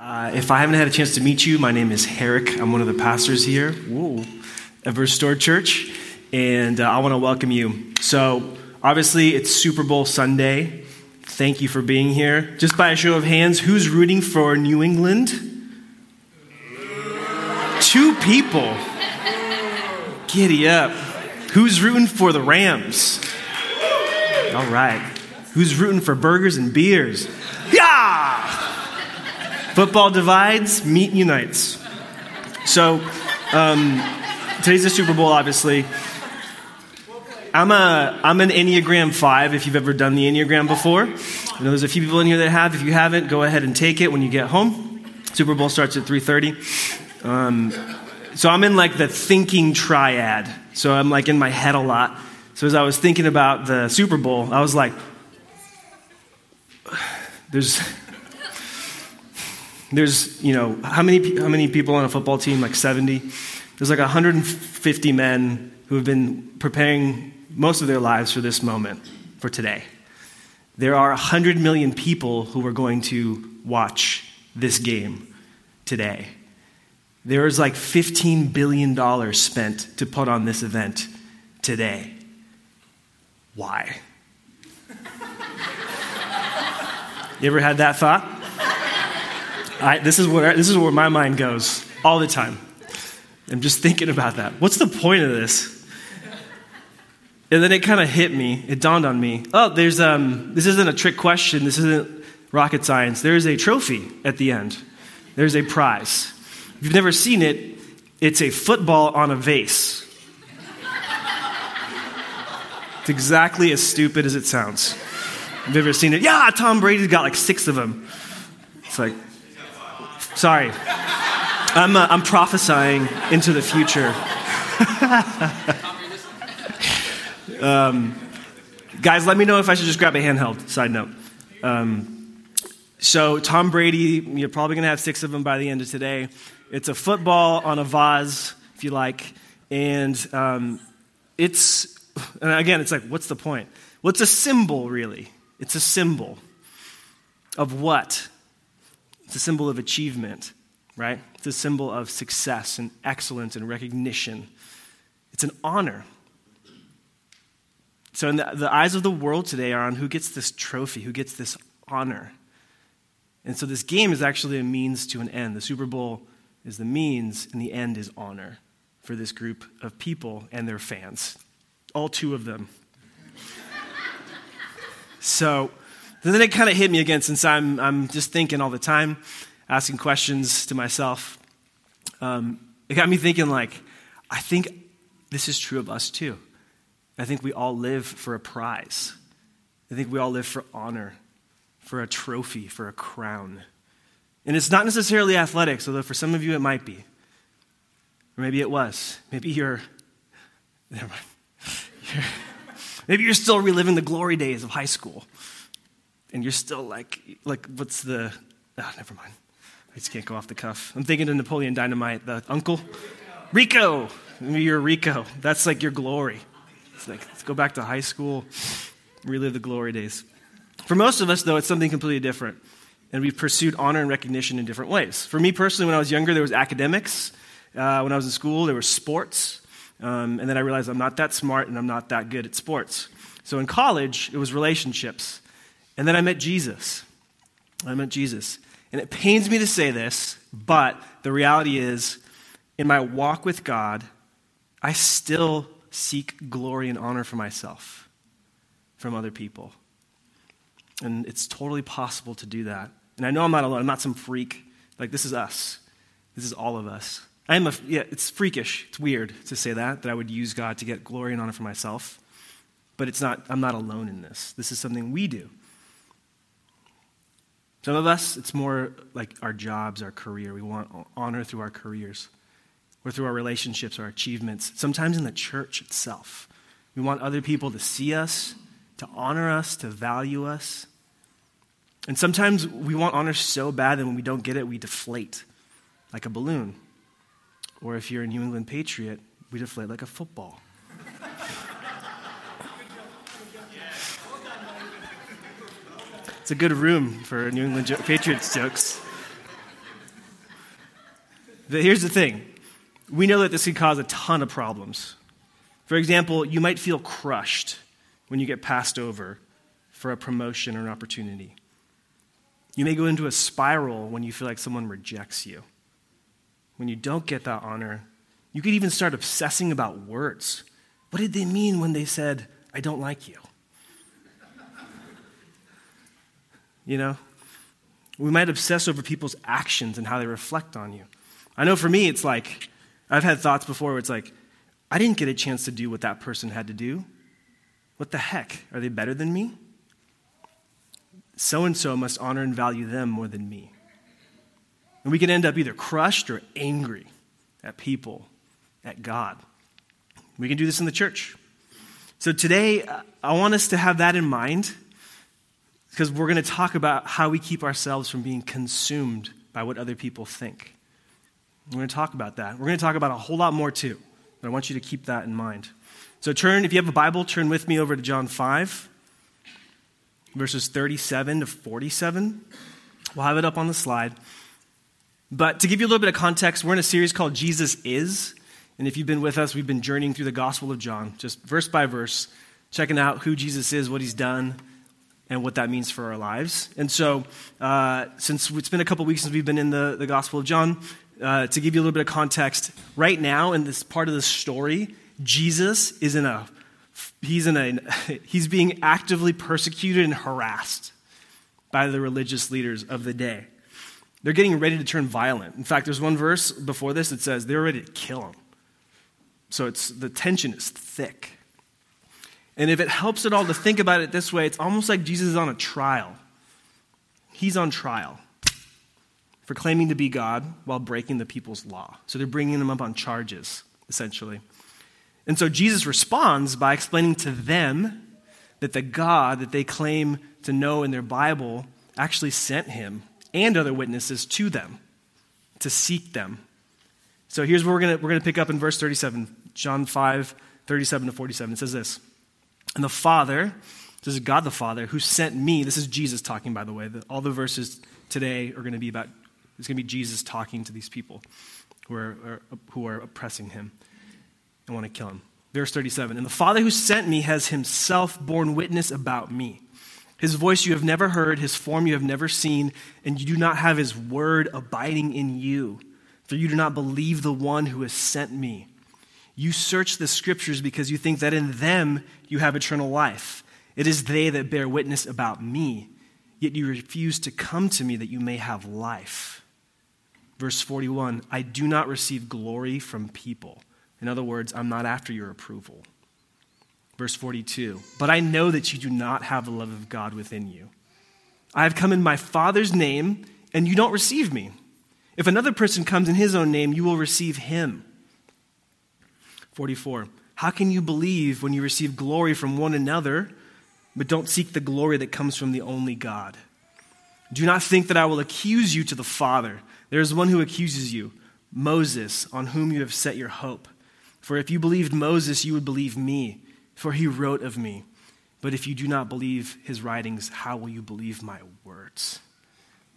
Uh, if I haven't had a chance to meet you, my name is Herrick. I'm one of the pastors here Whoa. at Restored Church, and uh, I want to welcome you. So, obviously, it's Super Bowl Sunday. Thank you for being here. Just by a show of hands, who's rooting for New England? Two people. Giddy up. Who's rooting for the Rams? All right. Who's rooting for burgers and beers? Yeah! Football divides, meat unites. So, um, today's the Super Bowl, obviously. I'm, a, I'm an Enneagram 5 if you've ever done the Enneagram before. I know there's a few people in here that have. If you haven't, go ahead and take it when you get home. Super Bowl starts at 3.30. Um, so I'm in like the thinking triad. So I'm like in my head a lot. So as I was thinking about the Super Bowl, I was like, there's there's, you know, how many, how many people on a football team? Like 70? There's like 150 men who have been preparing most of their lives for this moment, for today. There are 100 million people who are going to watch this game today. There is like $15 billion spent to put on this event today. Why? you ever had that thought? I, this, is where, this is where my mind goes all the time. I'm just thinking about that. What's the point of this? And then it kind of hit me. It dawned on me. Oh, there's um, this isn't a trick question. This isn't rocket science. There is a trophy at the end. There's a prize. If you've never seen it, it's a football on a vase. It's exactly as stupid as it sounds. Have you ever seen it? Yeah, Tom Brady's got like six of them. It's like, Sorry. I'm, uh, I'm prophesying into the future. um, guys, let me know if I should just grab a handheld. Side note. Um, so, Tom Brady, you're probably going to have six of them by the end of today. It's a football on a vase, if you like. And um, it's, and again, it's like, what's the point? Well, it's a symbol, really. It's a symbol of what? It's a symbol of achievement, right? It's a symbol of success and excellence and recognition. It's an honor. So, in the, the eyes of the world today are on who gets this trophy, who gets this honor. And so, this game is actually a means to an end. The Super Bowl is the means, and the end is honor for this group of people and their fans. All two of them. so, and then it kind of hit me again since I'm, I'm just thinking all the time, asking questions to myself. Um, it got me thinking, like, I think this is true of us too. I think we all live for a prize. I think we all live for honor, for a trophy, for a crown. And it's not necessarily athletics, although for some of you it might be. Or maybe it was. Maybe you're, never mind. You're, maybe you're still reliving the glory days of high school and you're still like, like what's the, oh, never mind. I just can't go off the cuff. I'm thinking of Napoleon Dynamite, the uncle. Rico. You're Rico. That's like your glory. It's like, let's go back to high school, relive the glory days. For most of us, though, it's something completely different. And we've pursued honor and recognition in different ways. For me personally, when I was younger, there was academics. Uh, when I was in school, there was sports. Um, and then I realized I'm not that smart and I'm not that good at sports. So in college, it was relationships. And then I met Jesus. I met Jesus. And it pains me to say this, but the reality is, in my walk with God, I still seek glory and honor for myself from other people. And it's totally possible to do that. And I know I'm not alone. I'm not some freak. Like, this is us. This is all of us. I am a, yeah, it's freakish. It's weird to say that, that I would use God to get glory and honor for myself. But it's not, I'm not alone in this. This is something we do. Some of us, it's more like our jobs, our career. We want honor through our careers or through our relationships, our achievements, sometimes in the church itself. We want other people to see us, to honor us, to value us. And sometimes we want honor so bad that when we don't get it, we deflate like a balloon. Or if you're a New England Patriot, we deflate like a football. It's a good room for New England Patriots jokes. But here's the thing we know that this can cause a ton of problems. For example, you might feel crushed when you get passed over for a promotion or an opportunity. You may go into a spiral when you feel like someone rejects you. When you don't get that honor, you could even start obsessing about words. What did they mean when they said, I don't like you? You know? We might obsess over people's actions and how they reflect on you. I know for me, it's like, I've had thoughts before where it's like, I didn't get a chance to do what that person had to do. What the heck? Are they better than me? So and so must honor and value them more than me. And we can end up either crushed or angry at people, at God. We can do this in the church. So today, I want us to have that in mind because we're going to talk about how we keep ourselves from being consumed by what other people think. We're going to talk about that. We're going to talk about a whole lot more too, but I want you to keep that in mind. So turn, if you have a Bible, turn with me over to John 5, verses 37 to 47. We'll have it up on the slide. But to give you a little bit of context, we're in a series called Jesus Is. And if you've been with us, we've been journeying through the Gospel of John, just verse by verse, checking out who Jesus is, what he's done, and what that means for our lives. And so, uh, since it's been a couple weeks since we've been in the, the Gospel of John, uh, to give you a little bit of context, right now in this part of the story, Jesus is in a he's in a he's being actively persecuted and harassed by the religious leaders of the day. They're getting ready to turn violent. In fact, there's one verse before this that says they're ready to kill him. So it's the tension is thick. And if it helps at all to think about it this way, it's almost like Jesus is on a trial. He's on trial for claiming to be God while breaking the people's law. So they're bringing him up on charges, essentially. And so Jesus responds by explaining to them that the God that they claim to know in their Bible actually sent him and other witnesses to them to seek them. So here's where we're going we're going to pick up in verse 37, John 5, 37 to 47. It says this and the Father, this is God the Father, who sent me. This is Jesus talking, by the way. The, all the verses today are going to be about, it's going to be Jesus talking to these people who are, are, who are oppressing him and want to kill him. Verse 37 And the Father who sent me has himself borne witness about me. His voice you have never heard, his form you have never seen, and you do not have his word abiding in you, for you do not believe the one who has sent me. You search the scriptures because you think that in them you have eternal life. It is they that bear witness about me, yet you refuse to come to me that you may have life. Verse 41 I do not receive glory from people. In other words, I'm not after your approval. Verse 42 But I know that you do not have the love of God within you. I have come in my Father's name, and you don't receive me. If another person comes in his own name, you will receive him. 44. How can you believe when you receive glory from one another, but don't seek the glory that comes from the only God? Do not think that I will accuse you to the Father. There is one who accuses you, Moses, on whom you have set your hope. For if you believed Moses, you would believe me, for he wrote of me. But if you do not believe his writings, how will you believe my words?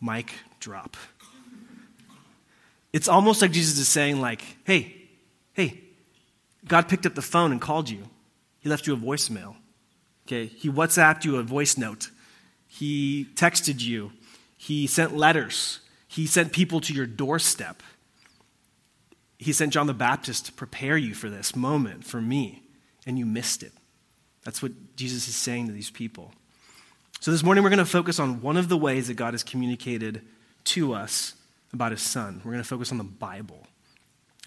Mic drop. It's almost like Jesus is saying, like, hey, hey, God picked up the phone and called you. He left you a voicemail. Okay, he WhatsApped you a voice note. He texted you. He sent letters. He sent people to your doorstep. He sent John the Baptist to prepare you for this moment, for me, and you missed it. That's what Jesus is saying to these people. So this morning we're going to focus on one of the ways that God has communicated to us about his son. We're going to focus on the Bible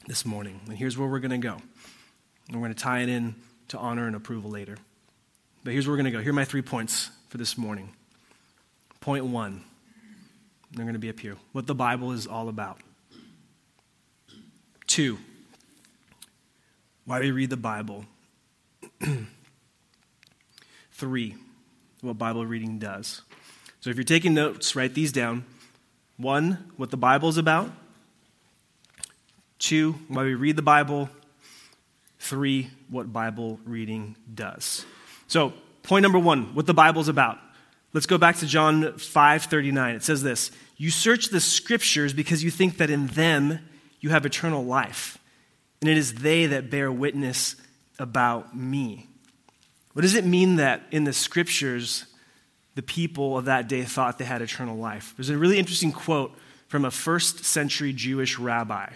this morning. And here's where we're going to go. We're going to tie it in to honor and approval later. But here's where we're going to go. Here are my three points for this morning. Point one, they're going to be up here. What the Bible is all about. Two, why we read the Bible. Three, what Bible reading does. So if you're taking notes, write these down. One, what the Bible is about. Two, why we read the Bible. Three, what Bible reading does. So, point number one, what the Bible's about. Let's go back to John 5:39. It says this: "You search the scriptures because you think that in them you have eternal life, and it is they that bear witness about me. What does it mean that in the scriptures, the people of that day thought they had eternal life? There's a really interesting quote from a first century Jewish rabbi.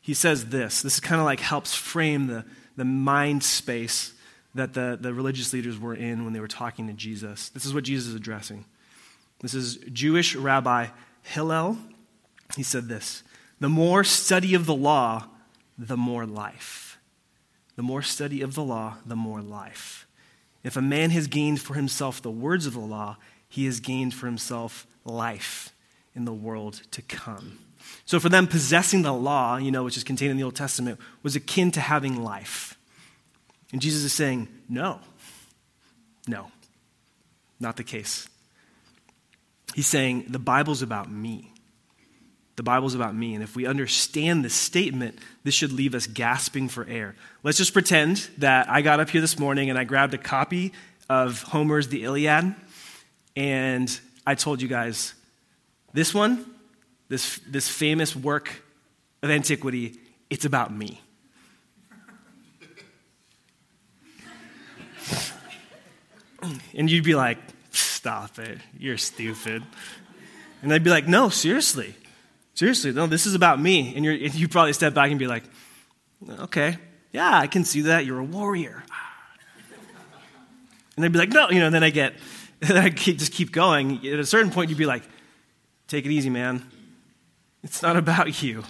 He says this this is kind of like helps frame the, the mind space that the, the religious leaders were in when they were talking to Jesus. This is what Jesus is addressing. This is Jewish Rabbi Hillel. He said this The more study of the law, the more life. The more study of the law, the more life. If a man has gained for himself the words of the law, he has gained for himself life in the world to come. So for them, possessing the law, you know, which is contained in the Old Testament, was akin to having life. And Jesus is saying, no, no, not the case. He's saying, the Bible's about me. The Bible's about me. And if we understand this statement, this should leave us gasping for air. Let's just pretend that I got up here this morning and I grabbed a copy of Homer's The Iliad, and I told you guys, this one, this, this famous work of antiquity, it's about me. And you'd be like, stop it. You're stupid. And I'd be like, no, seriously. Seriously, no, this is about me. And, and you probably step back and be like, okay, yeah, I can see that. You're a warrior. And they'd be like, no, you know, and then I get, and I just keep going. At a certain point, you'd be like, take it easy, man. It's not about you.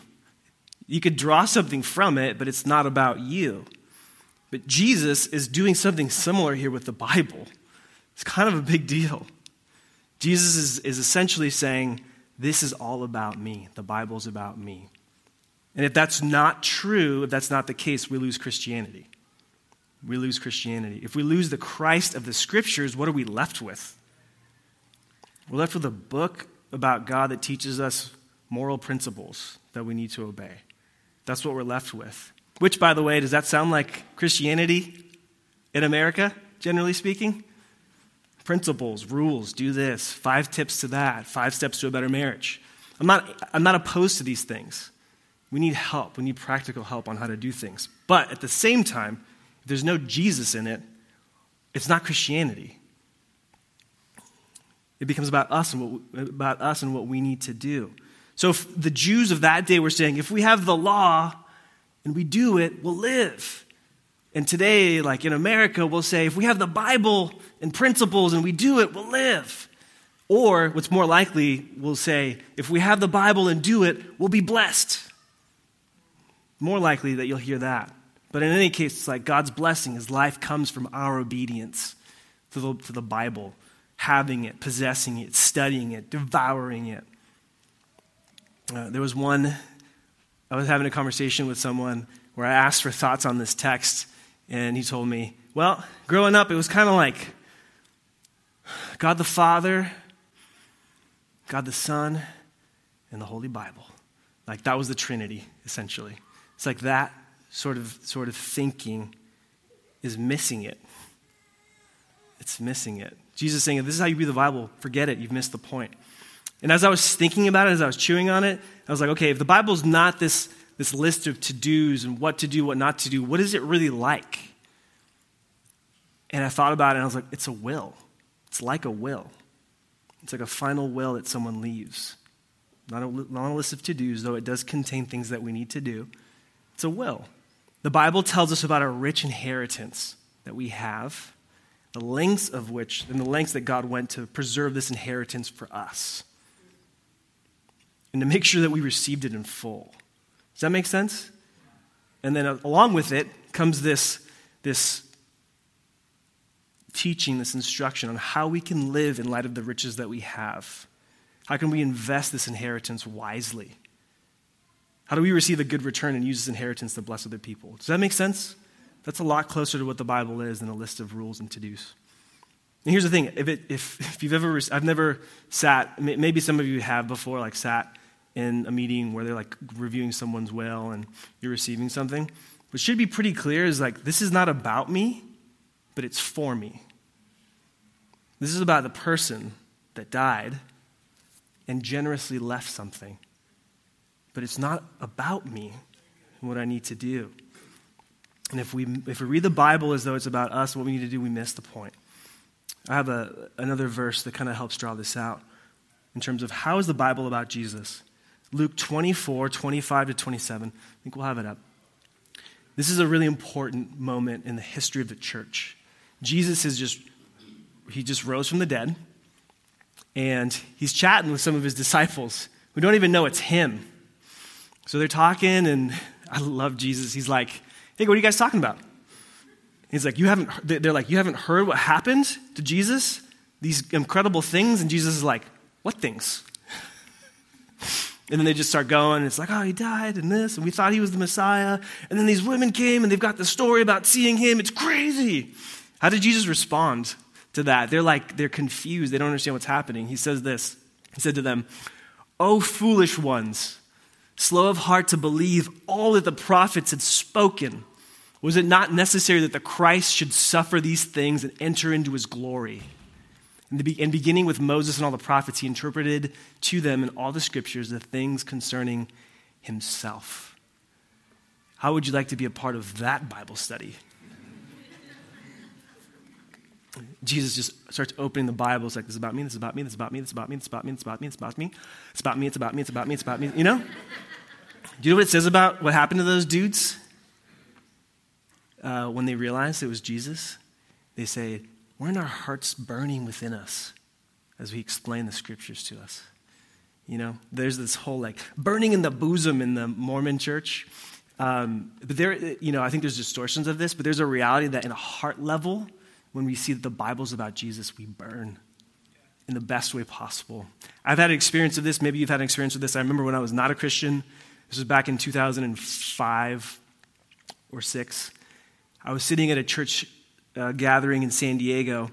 You could draw something from it, but it's not about you. But Jesus is doing something similar here with the Bible. It's kind of a big deal. Jesus is, is essentially saying, This is all about me. The Bible's about me. And if that's not true, if that's not the case, we lose Christianity. We lose Christianity. If we lose the Christ of the Scriptures, what are we left with? We're left with a book about God that teaches us moral principles that we need to obey. That's what we're left with. Which, by the way, does that sound like Christianity in America, generally speaking? Principles, rules, do this, five tips to that, five steps to a better marriage. I'm not, I'm not opposed to these things. We need help. We need practical help on how to do things. But at the same time, if there's no Jesus in it, it's not Christianity. It becomes about us and what, about us and what we need to do. So the Jews of that day were saying, if we have the law, and we do it, we'll live. And today, like in America, we'll say, if we have the Bible and principles and we do it, we'll live. Or what's more likely, we'll say, if we have the Bible and do it, we'll be blessed. More likely that you'll hear that. But in any case, it's like God's blessing, His life comes from our obedience to the, to the Bible, having it, possessing it, studying it, devouring it. Uh, there was one I was having a conversation with someone where I asked for thoughts on this text, and he told me, well, growing up, it was kind of like God the Father, God the Son, and the Holy Bible. Like that was the Trinity, essentially. It's like that sort of sort of thinking is missing it. It's missing it. Jesus saying, this is how you read the Bible, forget it, you've missed the point. And as I was thinking about it, as I was chewing on it, I was like, okay, if the Bible's not this, this list of to dos and what to do, what not to do, what is it really like? And I thought about it and I was like, it's a will. It's like a will. It's like a final will that someone leaves. Not a, not a list of to dos, though it does contain things that we need to do. It's a will. The Bible tells us about a rich inheritance that we have, the lengths of which, and the lengths that God went to preserve this inheritance for us and to make sure that we received it in full. Does that make sense? And then uh, along with it comes this, this teaching, this instruction on how we can live in light of the riches that we have. How can we invest this inheritance wisely? How do we receive a good return and use this inheritance to bless other people? Does that make sense? That's a lot closer to what the Bible is than a list of rules and to dos. And here's the thing if, it, if, if you've ever, I've never sat, maybe some of you have before, like sat in a meeting where they're like reviewing someone's will and you're receiving something. What should be pretty clear is like, this is not about me, but it's for me. This is about the person that died and generously left something. but it's not about me and what I need to do. And if we, if we read the Bible as though it's about us what we need to do, we miss the point. I have a, another verse that kind of helps draw this out in terms of how is the Bible about Jesus. Luke 24, 25 to 27. I think we'll have it up. This is a really important moment in the history of the church. Jesus is just, he just rose from the dead, and he's chatting with some of his disciples who don't even know it's him. So they're talking, and I love Jesus. He's like, hey, what are you guys talking about? He's like, you haven't, they're like, you haven't heard what happened to Jesus? These incredible things? And Jesus is like, what things? And then they just start going. It's like, oh, he died and this, and we thought he was the Messiah. And then these women came and they've got the story about seeing him. It's crazy. How did Jesus respond to that? They're like, they're confused. They don't understand what's happening. He says this He said to them, Oh, foolish ones, slow of heart to believe all that the prophets had spoken. Was it not necessary that the Christ should suffer these things and enter into his glory? And, beginning with Moses and all the prophets, he interpreted to them in all the scriptures the things concerning himself. How would you like to be a part of that Bible study? Jesus just starts opening the Bible. It's like, this is about me, this is about me, this is about me, this is about me, this is about me, this is about me, it's about me, it's about me, it's about me, it's about me, it's about me. You know? Do you know what it says about what happened to those dudes? uh, when they realized it was Jesus, they say, Weren't our hearts burning within us as we explain the scriptures to us? You know, there's this whole like burning in the bosom in the Mormon church. Um, but there, you know, I think there's distortions of this, but there's a reality that in a heart level, when we see that the Bible's about Jesus, we burn in the best way possible. I've had an experience of this. Maybe you've had an experience of this. I remember when I was not a Christian. This was back in 2005 or 6. I was sitting at a church uh, gathering in San Diego,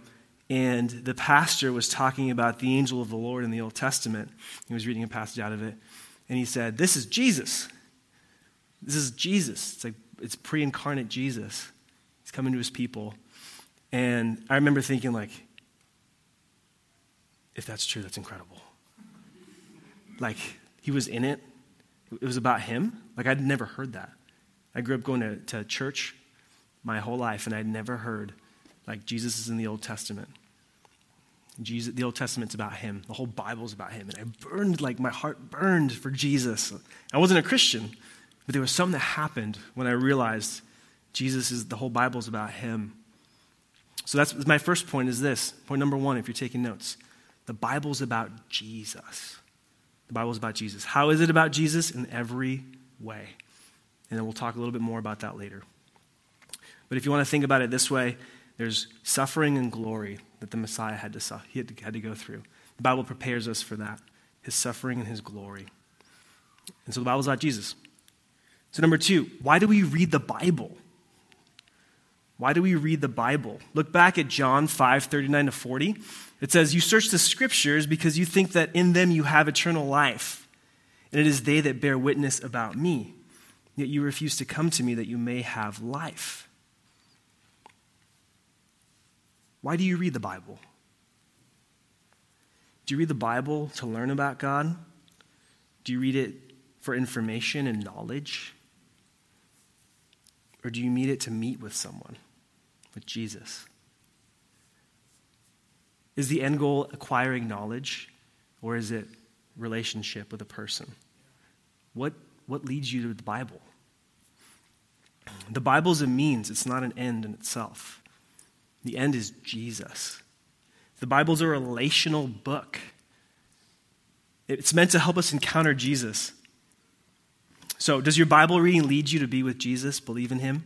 and the pastor was talking about the angel of the Lord in the Old Testament. He was reading a passage out of it, and he said, This is Jesus. This is Jesus. It's like it's pre-incarnate Jesus. He's coming to his people. And I remember thinking, like, if that's true, that's incredible. Like, he was in it. It was about him. Like, I'd never heard that. I grew up going to, to church my whole life, and I'd never heard like Jesus is in the Old Testament. Jesus, the Old Testament's about him. The whole Bible's about him. And I burned, like my heart burned for Jesus. I wasn't a Christian, but there was something that happened when I realized Jesus is the whole Bible's about him. So that's my first point is this. Point number one, if you're taking notes. The Bible's about Jesus. The Bible's about Jesus. How is it about Jesus? In every way. And then we'll talk a little bit more about that later. But if you want to think about it this way, there's suffering and glory that the Messiah had to, he had to, had to go through. The Bible prepares us for that his suffering and his glory. And so the Bible's about Jesus. So, number two, why do we read the Bible? Why do we read the Bible? Look back at John 5 39 to 40. It says, You search the scriptures because you think that in them you have eternal life, and it is they that bear witness about me. Yet you refuse to come to me that you may have life. Why do you read the Bible? Do you read the Bible to learn about God? Do you read it for information and knowledge? Or do you read it to meet with someone, with Jesus? Is the end goal acquiring knowledge, or is it relationship with a person? What, what leads you to the Bible? The Bible is a means, it's not an end in itself. The end is Jesus. The Bible's a relational book. It's meant to help us encounter Jesus. So, does your Bible reading lead you to be with Jesus, believe in him?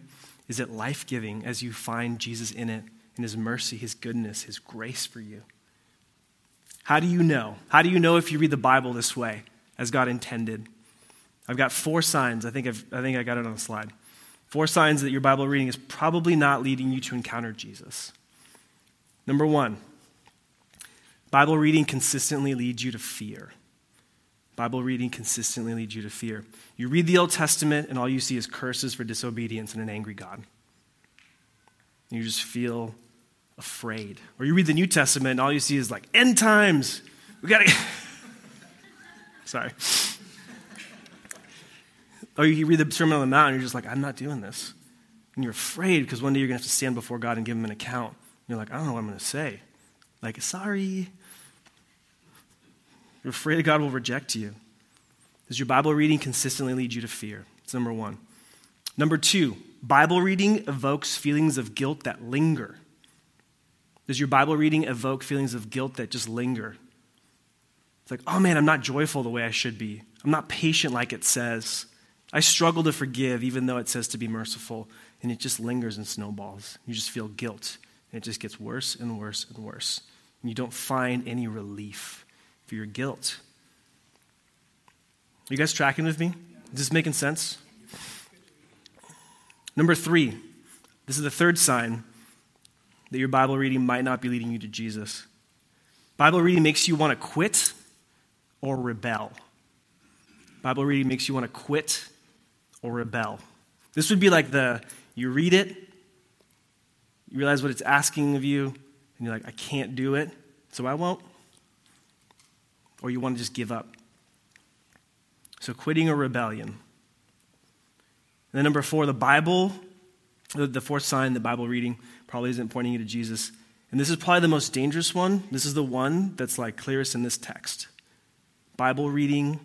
Is it life giving as you find Jesus in it, in his mercy, his goodness, his grace for you? How do you know? How do you know if you read the Bible this way, as God intended? I've got four signs. I think, I've, I think I got it on the slide. Four signs that your Bible reading is probably not leading you to encounter Jesus. Number one, Bible reading consistently leads you to fear. Bible reading consistently leads you to fear. You read the Old Testament, and all you see is curses for disobedience and an angry God. You just feel afraid. Or you read the New Testament, and all you see is like end times. We got to. Sorry. Or you read the Sermon on the Mount and you're just like, I'm not doing this. And you're afraid because one day you're going to have to stand before God and give him an account. And you're like, I don't know what I'm going to say. Like, sorry. You're afraid God will reject you. Does your Bible reading consistently lead you to fear? It's number one. Number two, Bible reading evokes feelings of guilt that linger. Does your Bible reading evoke feelings of guilt that just linger? It's like, oh man, I'm not joyful the way I should be. I'm not patient like it says. I struggle to forgive even though it says to be merciful. And it just lingers and snowballs. You just feel guilt. And it just gets worse and worse and worse. And you don't find any relief for your guilt. Are you guys tracking with me? Is this making sense? Number three, this is the third sign that your Bible reading might not be leading you to Jesus. Bible reading makes you want to quit or rebel. Bible reading makes you want to quit or rebel. This would be like the you read it, you realize what it's asking of you, and you're like, I can't do it, so I won't. Or you want to just give up. So quitting or rebellion. And then number four, the Bible, the fourth sign, the Bible reading probably isn't pointing you to Jesus. And this is probably the most dangerous one. This is the one that's like clearest in this text. Bible reading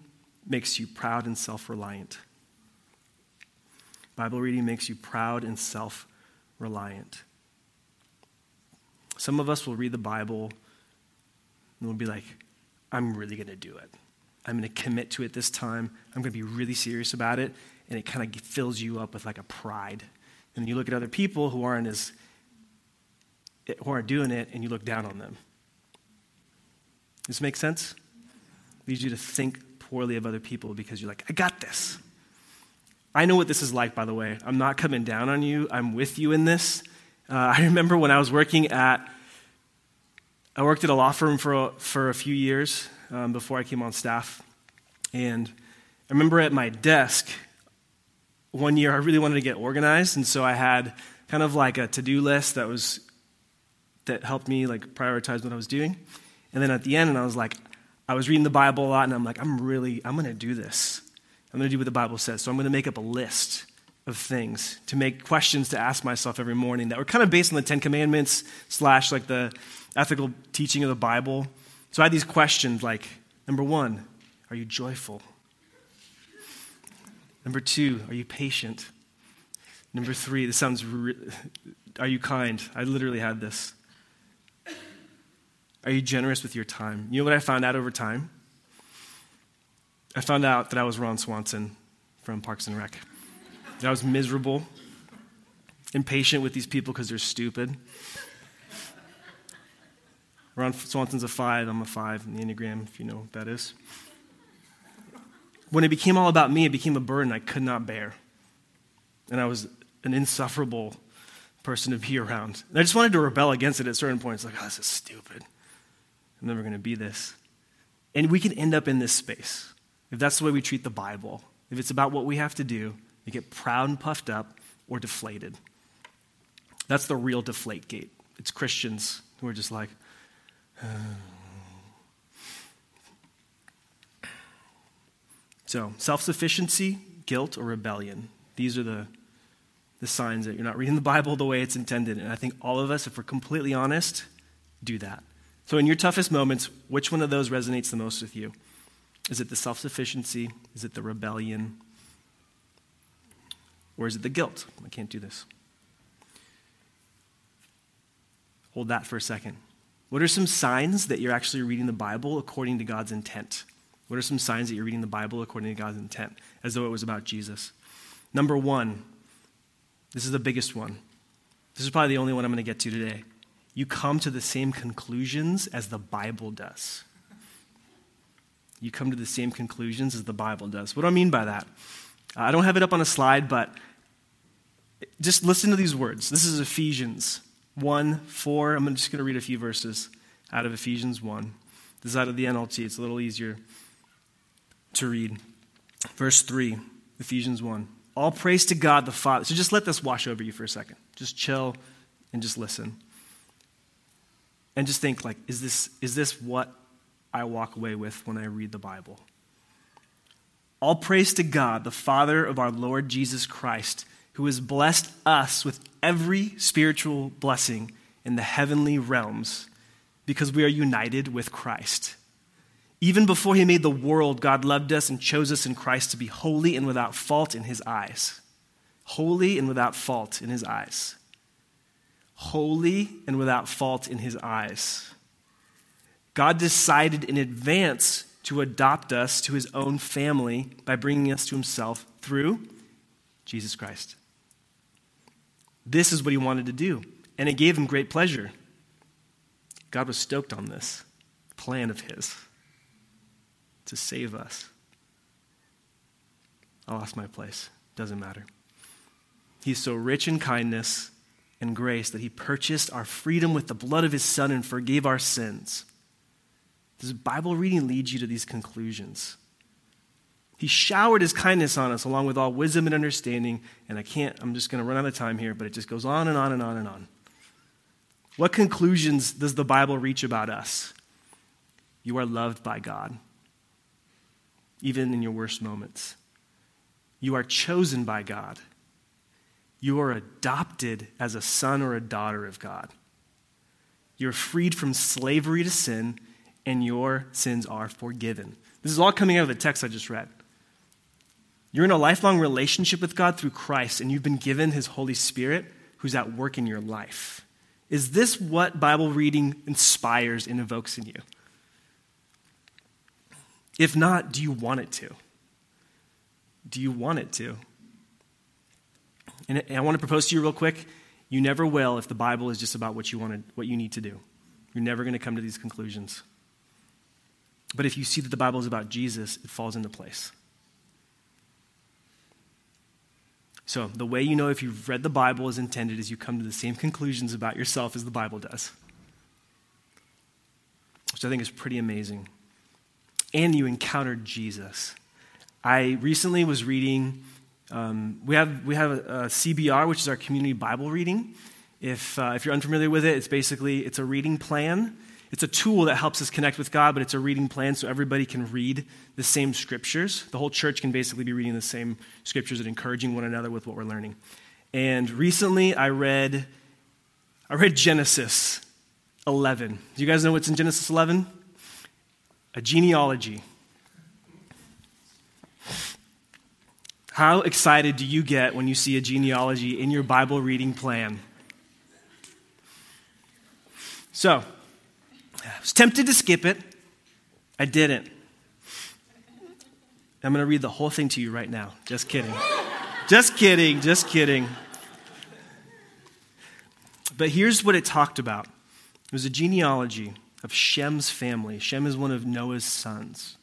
makes you proud and self reliant. Bible reading makes you proud and self reliant. Some of us will read the Bible and we'll be like, I'm really going to do it. I'm going to commit to it this time. I'm going to be really serious about it. And it kind of fills you up with like a pride. And you look at other people who aren't as who aren't doing it and you look down on them. Does this make sense? Leads you to think poorly of other people because you're like, I got this. I know what this is like, by the way. I'm not coming down on you, I'm with you in this. Uh, I remember when I was working at, I worked at a law firm for a, for a few years um, before I came on staff. And I remember at my desk, one year I really wanted to get organized, and so I had kind of like a to-do list that was that helped me like prioritize what I was doing. And then at the end, and I was like, I was reading the Bible a lot, and I'm like, I'm really, I'm going to do this. I'm going to do what the Bible says. So I'm going to make up a list of things to make questions to ask myself every morning that were kind of based on the Ten Commandments slash like the ethical teaching of the Bible. So I had these questions like, number one, are you joyful? Number two, are you patient? Number three, this sounds, re- are you kind? I literally had this. Are you generous with your time? You know what I found out over time? I found out that I was Ron Swanson from Parks and Rec. That I was miserable, impatient with these people because they're stupid. Ron Swanson's a five, I'm a five in the Enneagram, if you know what that is. When it became all about me, it became a burden I could not bear. And I was an insufferable person to be around. And I just wanted to rebel against it at certain points, like, oh, this is stupid. I'm never going to be this. And we can end up in this space if that's the way we treat the Bible, if it's about what we have to do, you get proud and puffed up or deflated. That's the real deflate gate. It's Christians who are just like, so self sufficiency, guilt, or rebellion. These are the, the signs that you're not reading the Bible the way it's intended. And I think all of us, if we're completely honest, do that. So, in your toughest moments, which one of those resonates the most with you? Is it the self sufficiency? Is it the rebellion? Or is it the guilt? I can't do this. Hold that for a second. What are some signs that you're actually reading the Bible according to God's intent? What are some signs that you're reading the Bible according to God's intent, as though it was about Jesus? Number one, this is the biggest one. This is probably the only one I'm going to get to today. You come to the same conclusions as the Bible does you come to the same conclusions as the Bible does. What do I mean by that? I don't have it up on a slide, but just listen to these words. This is Ephesians 1 4. I'm just going to read a few verses out of Ephesians 1. This is out of the NLT, it's a little easier to read. Verse 3, Ephesians 1. All praise to God the Father. So just let this wash over you for a second. Just chill and just listen. And just think like, is this, is this what I walk away with when I read the Bible. All praise to God, the Father of our Lord Jesus Christ, who has blessed us with every spiritual blessing in the heavenly realms because we are united with Christ. Even before he made the world, God loved us and chose us in Christ to be holy and without fault in his eyes. Holy and without fault in his eyes. Holy and without fault in his eyes. God decided in advance to adopt us to his own family by bringing us to himself through Jesus Christ. This is what he wanted to do, and it gave him great pleasure. God was stoked on this plan of his to save us. I lost my place. Doesn't matter. He's so rich in kindness and grace that he purchased our freedom with the blood of his son and forgave our sins. Does Bible reading lead you to these conclusions? He showered his kindness on us along with all wisdom and understanding. And I can't, I'm just going to run out of time here, but it just goes on and on and on and on. What conclusions does the Bible reach about us? You are loved by God, even in your worst moments. You are chosen by God. You are adopted as a son or a daughter of God. You're freed from slavery to sin, and your sins are forgiven. This is all coming out of the text I just read. You're in a lifelong relationship with God through Christ, and you've been given His Holy Spirit who's at work in your life. Is this what Bible reading inspires and evokes in you? If not, do you want it to? Do you want it to? And I want to propose to you real quick you never will if the Bible is just about what you, wanted, what you need to do. You're never going to come to these conclusions. But if you see that the Bible is about Jesus, it falls into place. So, the way you know if you've read the Bible as intended is you come to the same conclusions about yourself as the Bible does, which I think is pretty amazing. And you encountered Jesus. I recently was reading, um, we have, we have a, a, CBR, which is our community Bible reading. If, uh, if you're unfamiliar with it, it's basically, it's a reading plan it's a tool that helps us connect with God, but it's a reading plan so everybody can read the same scriptures. The whole church can basically be reading the same scriptures and encouraging one another with what we're learning. And recently I read I read Genesis 11. Do you guys know what's in Genesis 11? A genealogy. How excited do you get when you see a genealogy in your Bible reading plan? So, I was tempted to skip it. I didn't. I'm going to read the whole thing to you right now. Just kidding. just kidding. Just kidding. But here's what it talked about it was a genealogy of Shem's family. Shem is one of Noah's sons.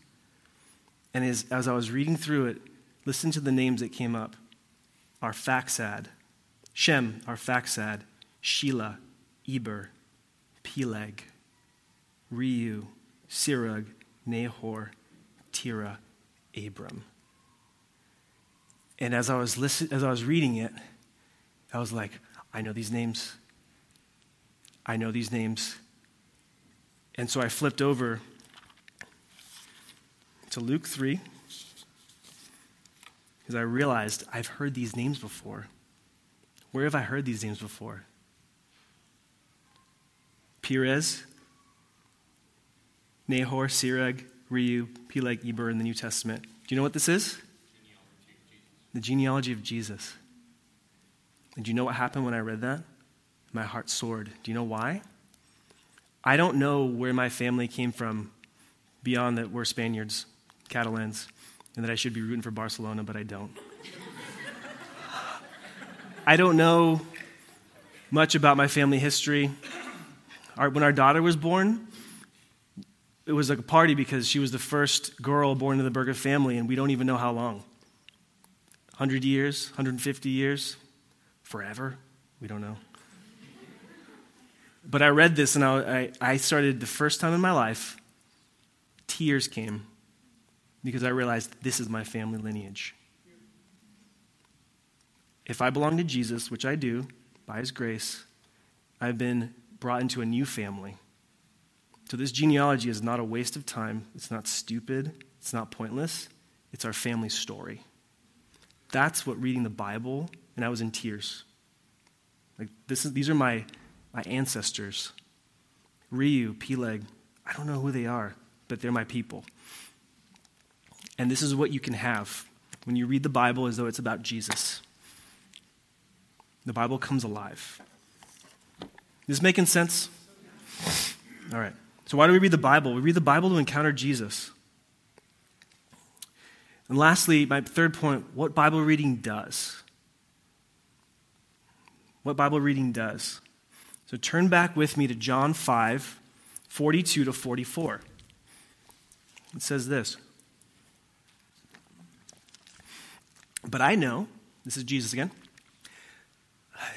And as, as I was reading through it, listen to the names that came up Arphaxad, Shem, Arphaxad, Shelah, Eber, Peleg. Reu, Serug, Nahor, Terah, Abram. And as I was listen, as I was reading it, I was like, I know these names. I know these names. And so I flipped over to Luke 3 because I realized I've heard these names before. Where have I heard these names before? Perez, Nahor, Serug, Reu, Peleg, Eber in the New Testament. Do you know what this is? The genealogy of Jesus. And do you know what happened when I read that? My heart soared. Do you know why? I don't know where my family came from beyond that we're Spaniards, Catalans, and that I should be rooting for Barcelona, but I don't. I don't know much about my family history. Our, when our daughter was born, it was like a party because she was the first girl born to the Berger family, and we don't even know how long 100 years, 150 years, forever? We don't know. But I read this and I, I, started the first time in my life, tears came because I realized this is my family lineage. If I belong to Jesus, which I do by his grace, I've been brought into a new family. So, this genealogy is not a waste of time. It's not stupid. It's not pointless. it's our family story. That's what reading the Bible, and I was in tears. Like this is, these are my, my ancestors. Reu, Peleg, I don't know who they are, but they're my people. And this is what you can have when you read the Bible as though it's about Jesus. The Bible comes alive. Is this making sense? All right. So, why do we read the Bible? We read the Bible to encounter Jesus. And lastly, my third point what Bible reading does. What Bible reading does. So, turn back with me to John 5 42 to 44. It says this But I know, this is Jesus again.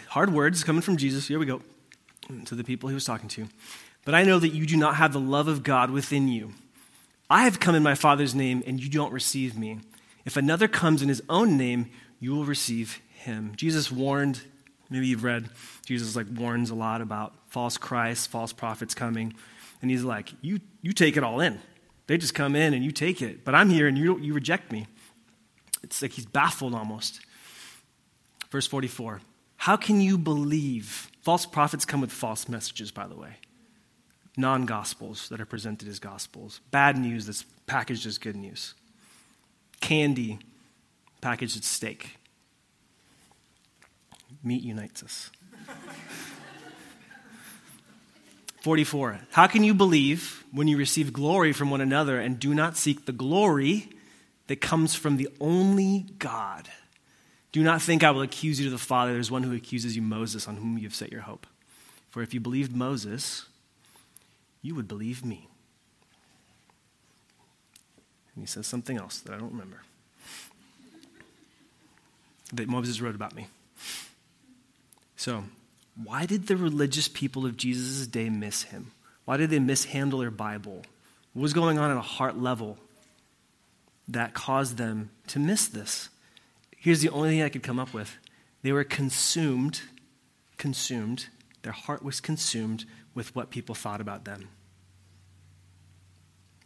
Hard words coming from Jesus. Here we go. To the people he was talking to. But I know that you do not have the love of God within you. I have come in my Father's name, and you don't receive me. If another comes in his own name, you will receive him. Jesus warned, maybe you've read, Jesus like warns a lot about false Christ, false prophets coming. And he's like, you, you take it all in. They just come in and you take it. But I'm here and you, you reject me. It's like he's baffled almost. Verse 44 How can you believe? False prophets come with false messages, by the way. Non gospels that are presented as gospels. Bad news that's packaged as good news. Candy packaged as steak. Meat unites us. 44. How can you believe when you receive glory from one another and do not seek the glory that comes from the only God. Do not think I will accuse you to the Father. There's one who accuses you, Moses, on whom you have set your hope. For if you believed Moses, you would believe me. And he says something else that I don't remember that Moses wrote about me. So, why did the religious people of Jesus' day miss him? Why did they mishandle their Bible? What was going on at a heart level that caused them to miss this. Here's the only thing I could come up with they were consumed, consumed, their heart was consumed with what people thought about them.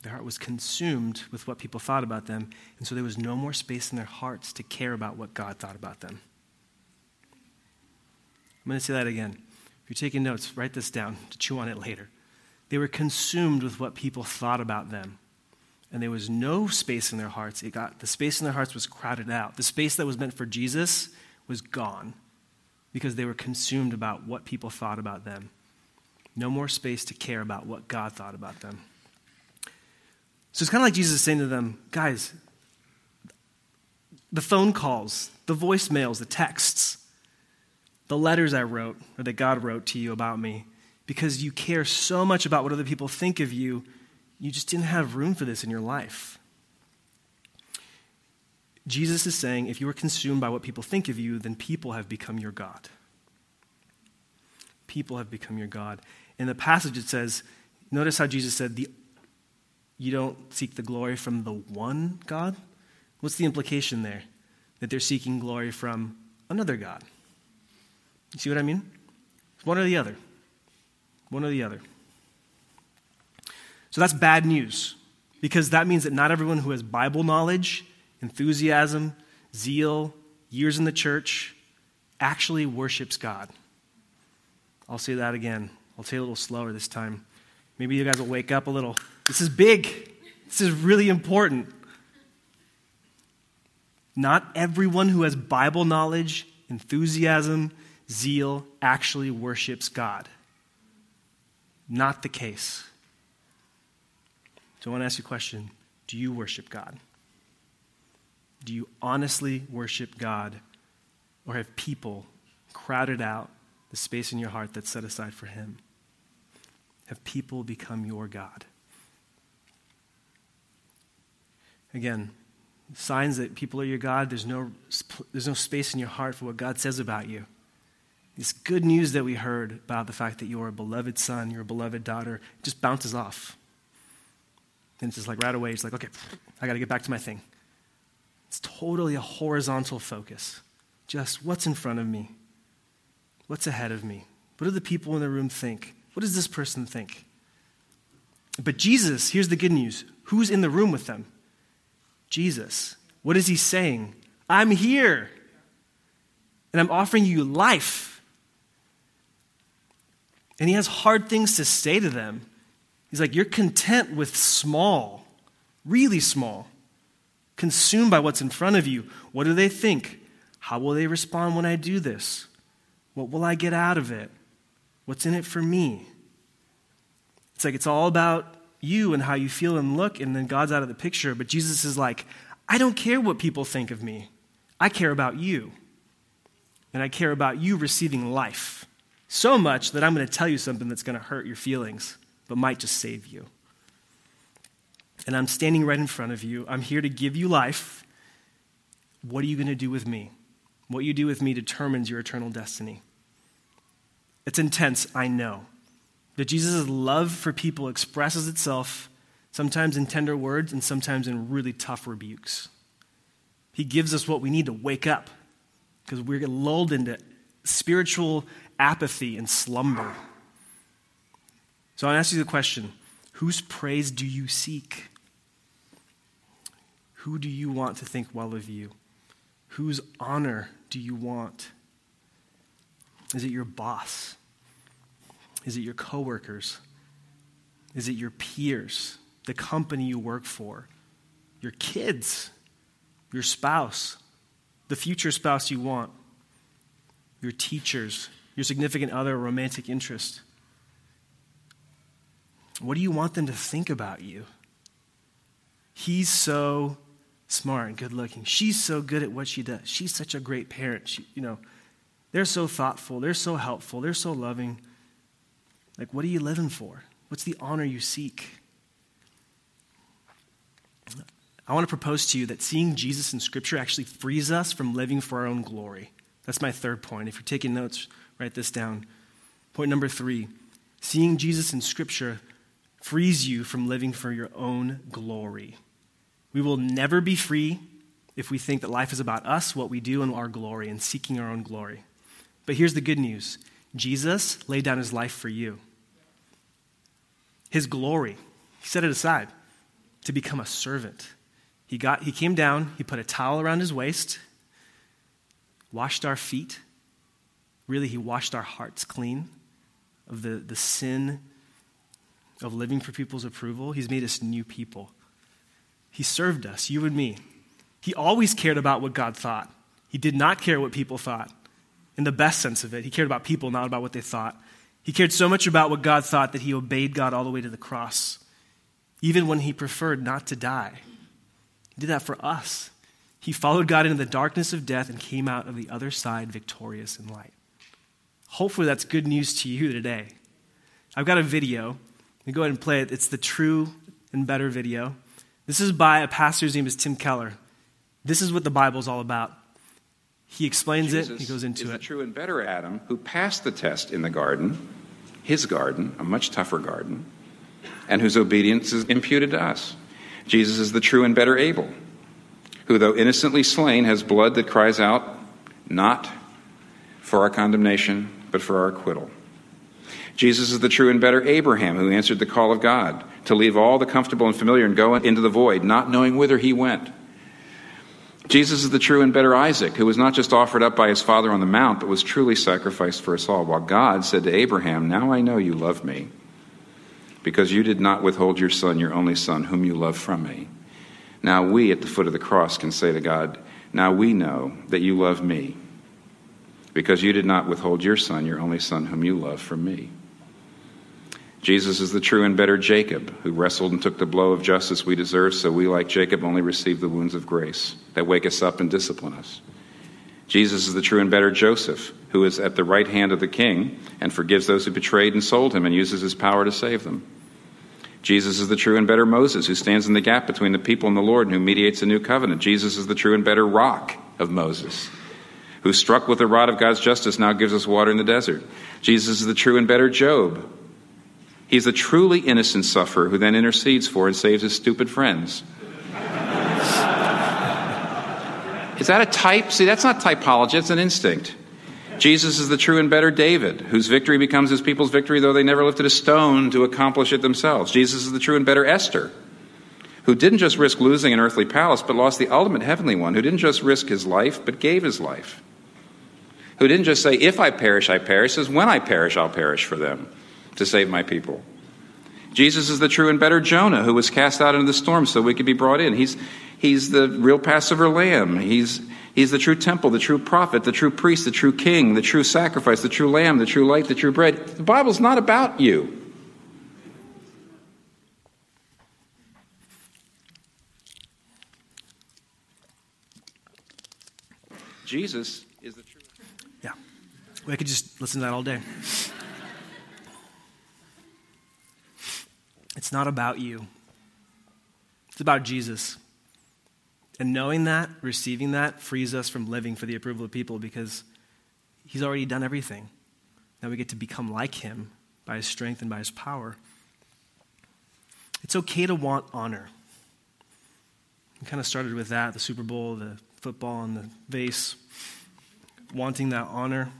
Their heart was consumed with what people thought about them, and so there was no more space in their hearts to care about what God thought about them. I'm going to say that again. If you're taking notes, write this down to chew on it later. They were consumed with what people thought about them and there was no space in their hearts. It got the space in their hearts was crowded out. The space that was meant for Jesus was gone because they were consumed about what people thought about them. No more space to care about what God thought about them. So it's kind of like Jesus saying to them, guys, the phone calls, the voicemails, the texts, the letters I wrote or that God wrote to you about me, because you care so much about what other people think of you you just didn't have room for this in your life. Jesus is saying if you are consumed by what people think of you, then people have become your God. People have become your God. In the passage, it says, notice how Jesus said, the, You don't seek the glory from the one God? What's the implication there? That they're seeking glory from another God. You see what I mean? one or the other. One or the other. So that's bad news because that means that not everyone who has Bible knowledge, enthusiasm, zeal, years in the church actually worships God. I'll say that again. I'll say a little slower this time. Maybe you guys will wake up a little. This is big. This is really important. Not everyone who has Bible knowledge, enthusiasm, zeal actually worships God. Not the case. So I want to ask you a question Do you worship God? Do you honestly worship God? Or have people crowded out the space in your heart that's set aside for Him? Have people become your God? Again, signs that people are your God, there's no, there's no space in your heart for what God says about you. This good news that we heard about the fact that you're a beloved son, you're a beloved daughter, just bounces off. And it's just like right away, it's like, okay, I got to get back to my thing. It's totally a horizontal focus. Just what's in front of me? What's ahead of me? What do the people in the room think? What does this person think? But Jesus, here's the good news who's in the room with them? Jesus. What is he saying? I'm here, and I'm offering you life. And he has hard things to say to them. He's like, You're content with small, really small, consumed by what's in front of you. What do they think? How will they respond when I do this? What will I get out of it? What's in it for me? It's like it's all about you and how you feel and look, and then God's out of the picture. But Jesus is like, I don't care what people think of me. I care about you. And I care about you receiving life so much that I'm going to tell you something that's going to hurt your feelings, but might just save you. And I'm standing right in front of you. I'm here to give you life. What are you going to do with me? What you do with me determines your eternal destiny. It's intense, I know. That Jesus' love for people expresses itself sometimes in tender words and sometimes in really tough rebukes. He gives us what we need to wake up because we're lulled into spiritual apathy and slumber. So I ask you the question whose praise do you seek? Who do you want to think well of you? Whose honor do you want? Is it your boss? Is it your coworkers? Is it your peers? The company you work for? Your kids? Your spouse? The future spouse you want? Your teachers? Your significant other, romantic interest? What do you want them to think about you? He's so smart and good looking. She's so good at what she does. She's such a great parent. She, you know, they're so thoughtful. They're so helpful. They're so loving. Like, what are you living for? What's the honor you seek? I want to propose to you that seeing Jesus in Scripture actually frees us from living for our own glory. That's my third point. If you're taking notes, write this down. Point number three seeing Jesus in Scripture frees you from living for your own glory. We will never be free if we think that life is about us, what we do, and our glory, and seeking our own glory. But here's the good news Jesus laid down his life for you his glory. He set it aside to become a servant. He, got, he came down, he put a towel around his waist, washed our feet. Really, he washed our hearts clean of the, the sin of living for people's approval. He's made us new people. He served us, you and me. He always cared about what God thought. He did not care what people thought. In the best sense of it, he cared about people, not about what they thought. He cared so much about what God thought that he obeyed God all the way to the cross, even when he preferred not to die. He did that for us. He followed God into the darkness of death and came out of the other side victorious in light. Hopefully, that's good news to you today. I've got a video. Let me go ahead and play it. It's the true and better video. This is by a pastor whose name is Tim Keller. This is what the Bible's all about. He explains Jesus it, he goes into is it. the true and better Adam who passed the test in the garden, his garden, a much tougher garden, and whose obedience is imputed to us. Jesus is the true and better Abel, who, though innocently slain, has blood that cries out, not for our condemnation, but for our acquittal. Jesus is the true and better Abraham, who answered the call of God to leave all the comfortable and familiar and go into the void, not knowing whither he went. Jesus is the true and better Isaac, who was not just offered up by his father on the mount, but was truly sacrificed for us all. While God said to Abraham, Now I know you love me, because you did not withhold your son, your only son, whom you love from me. Now we, at the foot of the cross, can say to God, Now we know that you love me, because you did not withhold your son, your only son, whom you love from me. Jesus is the true and better Jacob, who wrestled and took the blow of justice we deserve, so we, like Jacob, only receive the wounds of grace that wake us up and discipline us. Jesus is the true and better Joseph, who is at the right hand of the king and forgives those who betrayed and sold him and uses his power to save them. Jesus is the true and better Moses, who stands in the gap between the people and the Lord and who mediates a new covenant. Jesus is the true and better rock of Moses, who struck with the rod of God's justice now gives us water in the desert. Jesus is the true and better Job, He's the truly innocent sufferer who then intercedes for and saves his stupid friends. Is that a type? See, that's not typology, it's an instinct. Jesus is the true and better David, whose victory becomes his people's victory, though they never lifted a stone to accomplish it themselves. Jesus is the true and better Esther, who who didn't just risk losing an earthly palace, but lost the ultimate heavenly one, who didn't just risk his life, but gave his life, who didn't just say, If I perish, I perish, says, When I perish, I'll perish for them to save my people. Jesus is the true and better Jonah who was cast out into the storm so we could be brought in. He's, he's the real Passover lamb. He's, he's the true temple, the true prophet, the true priest, the true king, the true sacrifice, the true lamb, the true light, the true bread. The Bible's not about you. Jesus is the true. Yeah. We could just listen to that all day. It's not about you, it's about Jesus. And knowing that, receiving that, frees us from living for the approval of people because He's already done everything. Now we get to become like Him by His strength and by His power. It's okay to want honor. We kind of started with that the Super Bowl, the football, and the vase. Wanting that honor.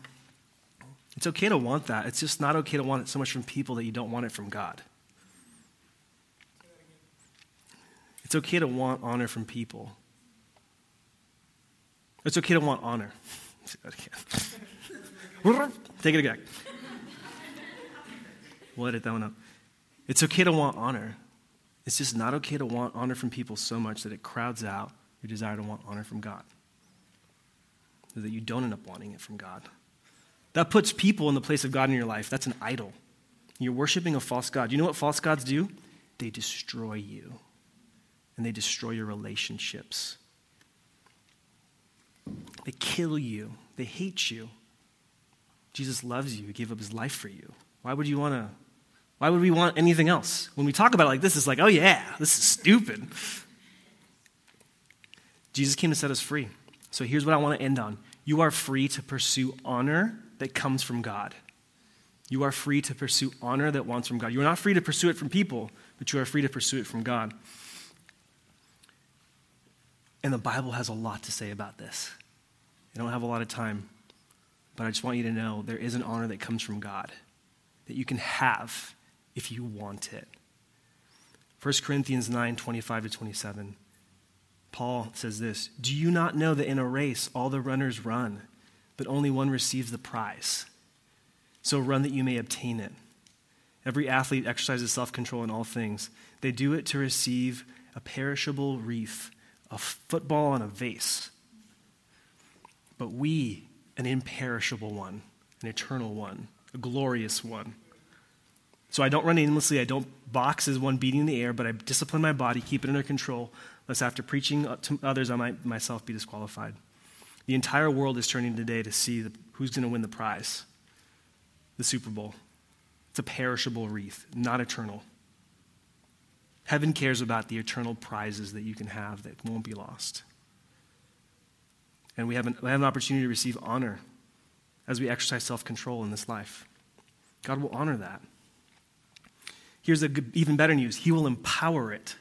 It's okay to want that. It's just not okay to want it so much from people that you don't want it from God. It's okay to want honor from people. It's okay to want honor. Take it back. We'll edit that one up. It's okay to want honor. It's just not okay to want honor from people so much that it crowds out your desire to want honor from God. So that you don't end up wanting it from God. That puts people in the place of God in your life. That's an idol. You're worshiping a false God. You know what false gods do? They destroy you and they destroy your relationships. They kill you, they hate you. Jesus loves you, he gave up his life for you. Why would you want to? Why would we want anything else? When we talk about it like this, it's like, oh yeah, this is stupid. Jesus came to set us free. So here's what I want to end on. You are free to pursue honor that comes from God. You are free to pursue honor that wants from God. You are not free to pursue it from people, but you are free to pursue it from God. And the Bible has a lot to say about this. I don't have a lot of time, but I just want you to know there is an honor that comes from God that you can have if you want it. 1 Corinthians 9 25 to 27. Paul says this Do you not know that in a race all the runners run, but only one receives the prize? So run that you may obtain it. Every athlete exercises self control in all things. They do it to receive a perishable wreath a football and a vase. But we, an imperishable one, an eternal one, a glorious one. So I don't run aimlessly. I don't box as one beating the air, but I discipline my body, keep it under control, lest after preaching to others, I might myself be disqualified. The entire world is turning today to see the, who's going to win the prize the Super Bowl. It's a perishable wreath, not eternal. Heaven cares about the eternal prizes that you can have that won't be lost. And we have an, we have an opportunity to receive honor as we exercise self control in this life. God will honor that. Here's good, even better news He will empower it.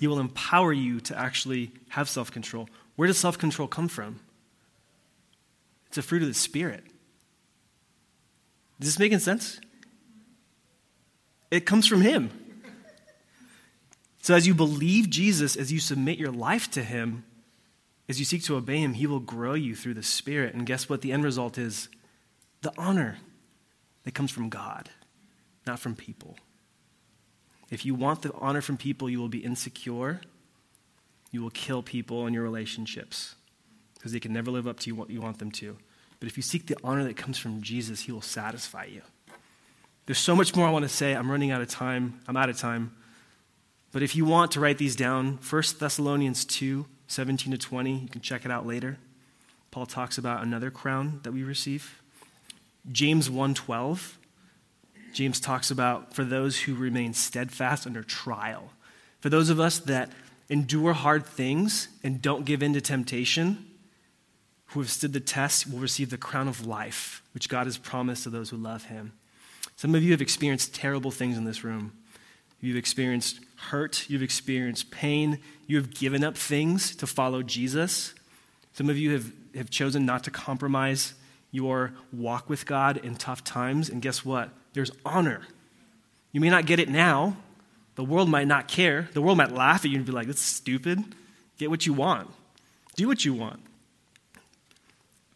He will empower you to actually have self control. Where does self control come from? It's a fruit of the Spirit. Is this making sense? It comes from Him. So, as you believe Jesus, as you submit your life to Him, as you seek to obey Him, He will grow you through the Spirit. And guess what? The end result is the honor that comes from God, not from people. If you want the honor from people, you will be insecure. You will kill people in your relationships because they can never live up to what you want them to. But if you seek the honor that comes from Jesus, He will satisfy you. There's so much more I want to say. I'm running out of time. I'm out of time. But if you want to write these down, 1 Thessalonians 2 17 to 20, you can check it out later. Paul talks about another crown that we receive. James 1:12. James talks about for those who remain steadfast under trial. For those of us that endure hard things and don't give in to temptation, who have stood the test will receive the crown of life, which God has promised to those who love him. Some of you have experienced terrible things in this room. You've experienced hurt. You've experienced pain. You have given up things to follow Jesus. Some of you have, have chosen not to compromise your walk with God in tough times. And guess what? There's honor. You may not get it now, The world might not care. The world might laugh at you and be like, that's stupid. Get what you want. Do what you want.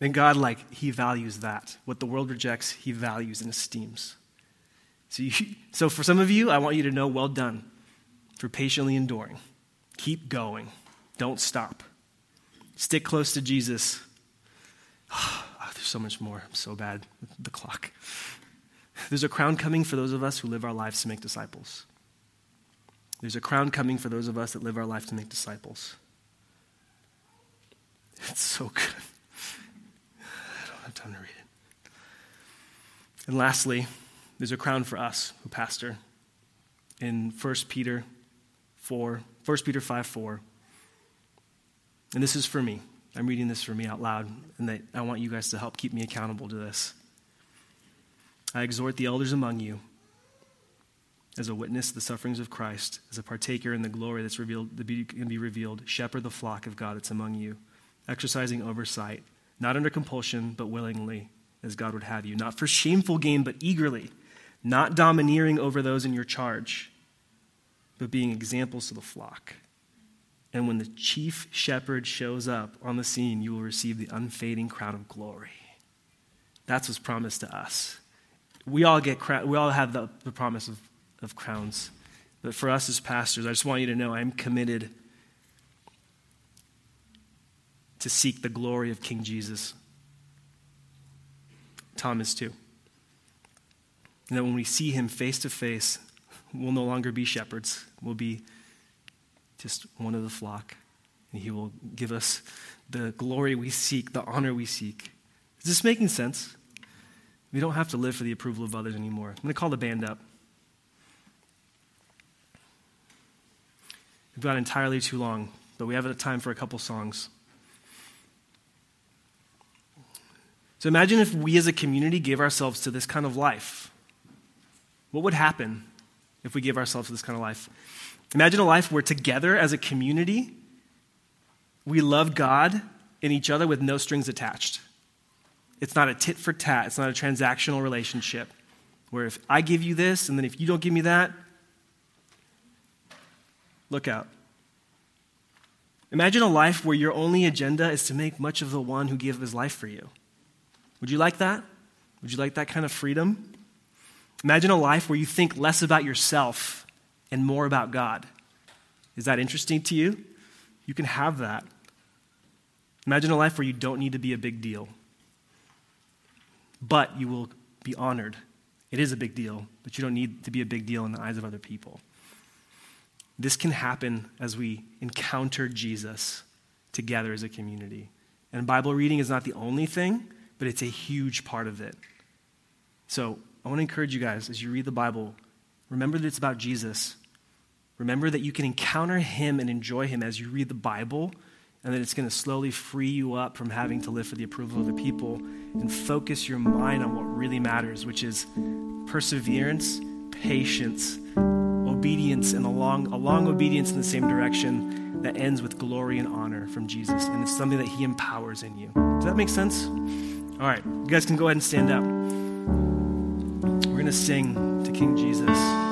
And God, like, He values that. What the world rejects, He values and esteems. So, you, so for some of you, I want you to know well done for patiently enduring. Keep going. Don't stop. Stick close to Jesus. Oh, there's so much more. I'm so bad with the clock. There's a crown coming for those of us who live our lives to make disciples. There's a crown coming for those of us that live our life to make disciples. It's so good. I don't have time to read it. And lastly, there's a crown for us who pastor in 1 Peter 4, 1 Peter 5 4. And this is for me. I'm reading this for me out loud, and that I want you guys to help keep me accountable to this. I exhort the elders among you as a witness to the sufferings of Christ, as a partaker in the glory that's revealed, to be, can be revealed, shepherd the flock of God that's among you, exercising oversight, not under compulsion, but willingly, as God would have you, not for shameful gain, but eagerly, not domineering over those in your charge, but being examples to the flock. And when the chief shepherd shows up on the scene, you will receive the unfading crown of glory. That's what's promised to us. We all get we all have the, the promise of, of crowns. But for us as pastors, I just want you to know I'm committed to seek the glory of King Jesus. Thomas too. And that when we see him face to face, we'll no longer be shepherds. We'll be just one of the flock. And he will give us the glory we seek, the honor we seek. Is this making sense? We don't have to live for the approval of others anymore. I'm going to call the band up. We've gone entirely too long, but we have a time for a couple songs. So imagine if we as a community gave ourselves to this kind of life. What would happen if we gave ourselves this kind of life? Imagine a life where together as a community, we love God and each other with no strings attached. It's not a tit for tat, it's not a transactional relationship where if I give you this and then if you don't give me that, look out. Imagine a life where your only agenda is to make much of the one who gave his life for you. Would you like that? Would you like that kind of freedom? Imagine a life where you think less about yourself and more about God. Is that interesting to you? You can have that. Imagine a life where you don't need to be a big deal, but you will be honored. It is a big deal, but you don't need to be a big deal in the eyes of other people. This can happen as we encounter Jesus together as a community. And Bible reading is not the only thing, but it's a huge part of it. So I want to encourage you guys as you read the Bible, remember that it's about Jesus. Remember that you can encounter Him and enjoy Him as you read the Bible, and that it's going to slowly free you up from having to live for the approval of the people and focus your mind on what really matters, which is perseverance, patience, obedience, and a long, a long obedience in the same direction that ends with glory and honor from Jesus. And it's something that He empowers in you. Does that make sense? All right, you guys can go ahead and stand up. Going to sing to King Jesus.